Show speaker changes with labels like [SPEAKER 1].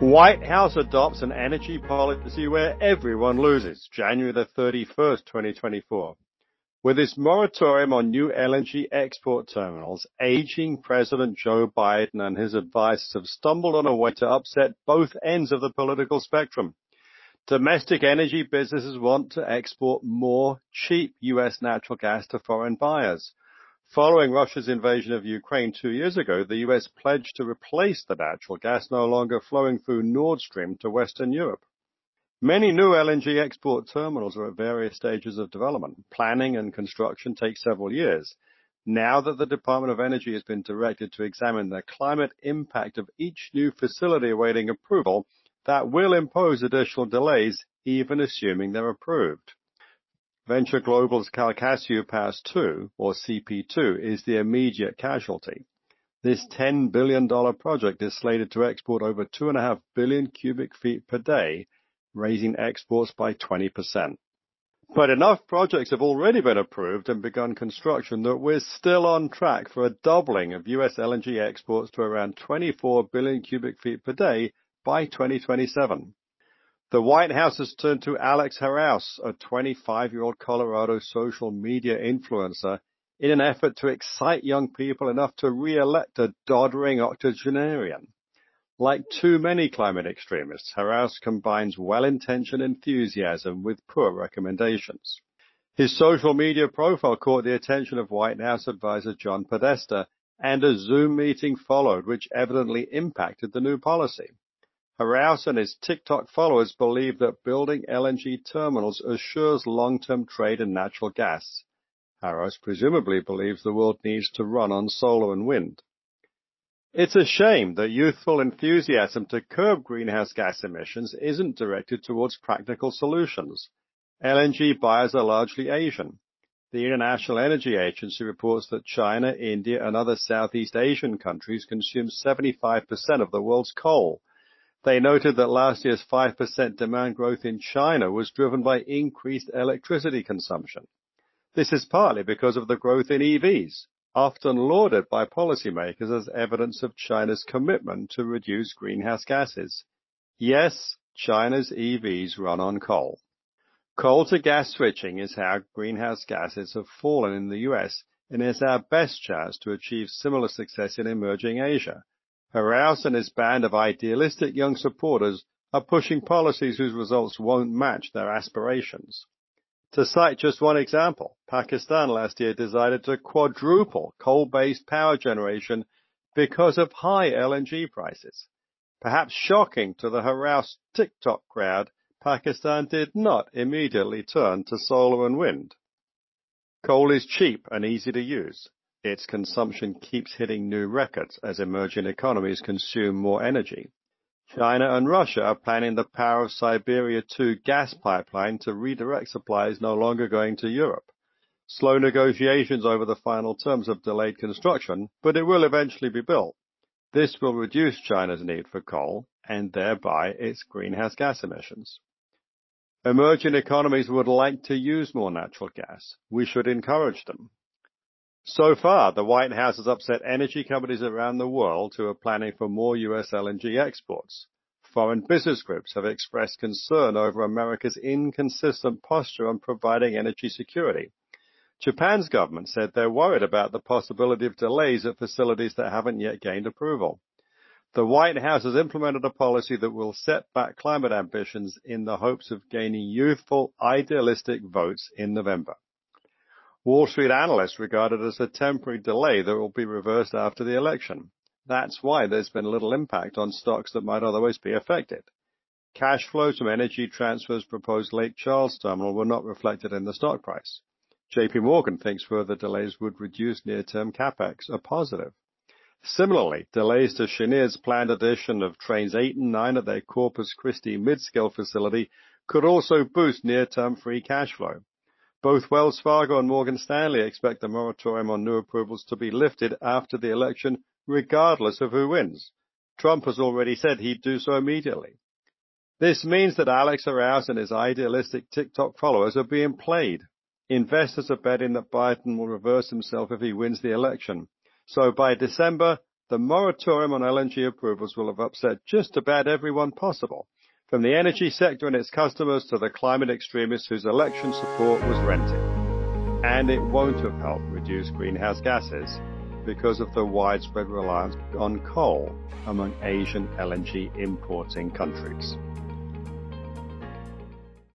[SPEAKER 1] White House adopts an energy policy where everyone loses, January the 31st, 2024. With its moratorium on new LNG export terminals, aging President Joe Biden and his advisors have stumbled on a way to upset both ends of the political spectrum. Domestic energy businesses want to export more cheap U.S. natural gas to foreign buyers. Following Russia's invasion of Ukraine two years ago, the US pledged to replace the natural gas no longer flowing through Nord Stream to Western Europe. Many new LNG export terminals are at various stages of development. Planning and construction take several years. Now that the Department of Energy has been directed to examine the climate impact of each new facility awaiting approval, that will impose additional delays, even assuming they're approved. Venture Global's Calcasieu Pass 2, or CP2, is the immediate casualty. This $10 billion project is slated to export over 2.5 billion cubic feet per day, raising exports by 20%. But enough projects have already been approved and begun construction that we're still on track for a doubling of US LNG exports to around 24 billion cubic feet per day by 2027. The White House has turned to Alex Haraus, a 25-year-old Colorado social media influencer, in an effort to excite young people enough to re-elect a doddering octogenarian. Like too many climate extremists, Haraus combines well-intentioned enthusiasm with poor recommendations. His social media profile caught the attention of White House advisor John Podesta, and a Zoom meeting followed, which evidently impacted the new policy. Haraus and his TikTok followers believe that building LNG terminals assures long-term trade in natural gas. Haraus presumably believes the world needs to run on solar and wind. It's a shame that youthful enthusiasm to curb greenhouse gas emissions isn't directed towards practical solutions. LNG buyers are largely Asian. The International Energy Agency reports that China, India, and other Southeast Asian countries consume 75% of the world's coal. They noted that last year's 5% demand growth in China was driven by increased electricity consumption. This is partly because of the growth in EVs, often lauded by policymakers as evidence of China's commitment to reduce greenhouse gases. Yes, China's EVs run on coal. Coal to gas switching is how greenhouse gases have fallen in the US and is our best chance to achieve similar success in emerging Asia. Haraus and his band of idealistic young supporters are pushing policies whose results won't match their aspirations. To cite just one example, Pakistan last year decided to quadruple coal-based power generation because of high LNG prices. Perhaps shocking to the Haraus TikTok crowd, Pakistan did not immediately turn to solar and wind. Coal is cheap and easy to use. Its consumption keeps hitting new records as emerging economies consume more energy. China and Russia are planning the Power of Siberia 2 gas pipeline to redirect supplies no longer going to Europe. Slow negotiations over the final terms have delayed construction, but it will eventually be built. This will reduce China's need for coal and thereby its greenhouse gas emissions. Emerging economies would like to use more natural gas. We should encourage them. So far, the White House has upset energy companies around the world who are planning for more US LNG exports. Foreign business groups have expressed concern over America's inconsistent posture on providing energy security. Japan's government said they're worried about the possibility of delays at facilities that haven't yet gained approval. The White House has implemented a policy that will set back climate ambitions in the hopes of gaining youthful, idealistic votes in November. Wall Street analysts regard it as a temporary delay that will be reversed after the election. That's why there's been little impact on stocks that might otherwise be affected. Cash flows from Energy Transfer's proposed Lake Charles terminal were not reflected in the stock price. JP Morgan thinks further delays would reduce near-term capex, a positive. Similarly, delays to Cheniere's planned addition of trains 8 and 9 at their Corpus Christi mid-scale facility could also boost near-term free cash flow. Both Wells Fargo and Morgan Stanley expect the moratorium on new approvals to be lifted after the election, regardless of who wins. Trump has already said he'd do so immediately. This means that Alex Haraus and his idealistic TikTok followers are being played. Investors are betting that Biden will reverse himself if he wins the election. So by December, the moratorium on LNG approvals will have upset just about everyone possible, from the energy sector and its customers to the climate extremists whose election support was rented. And it won't have helped reduce greenhouse gases because of the widespread reliance on coal among Asian LNG importing countries.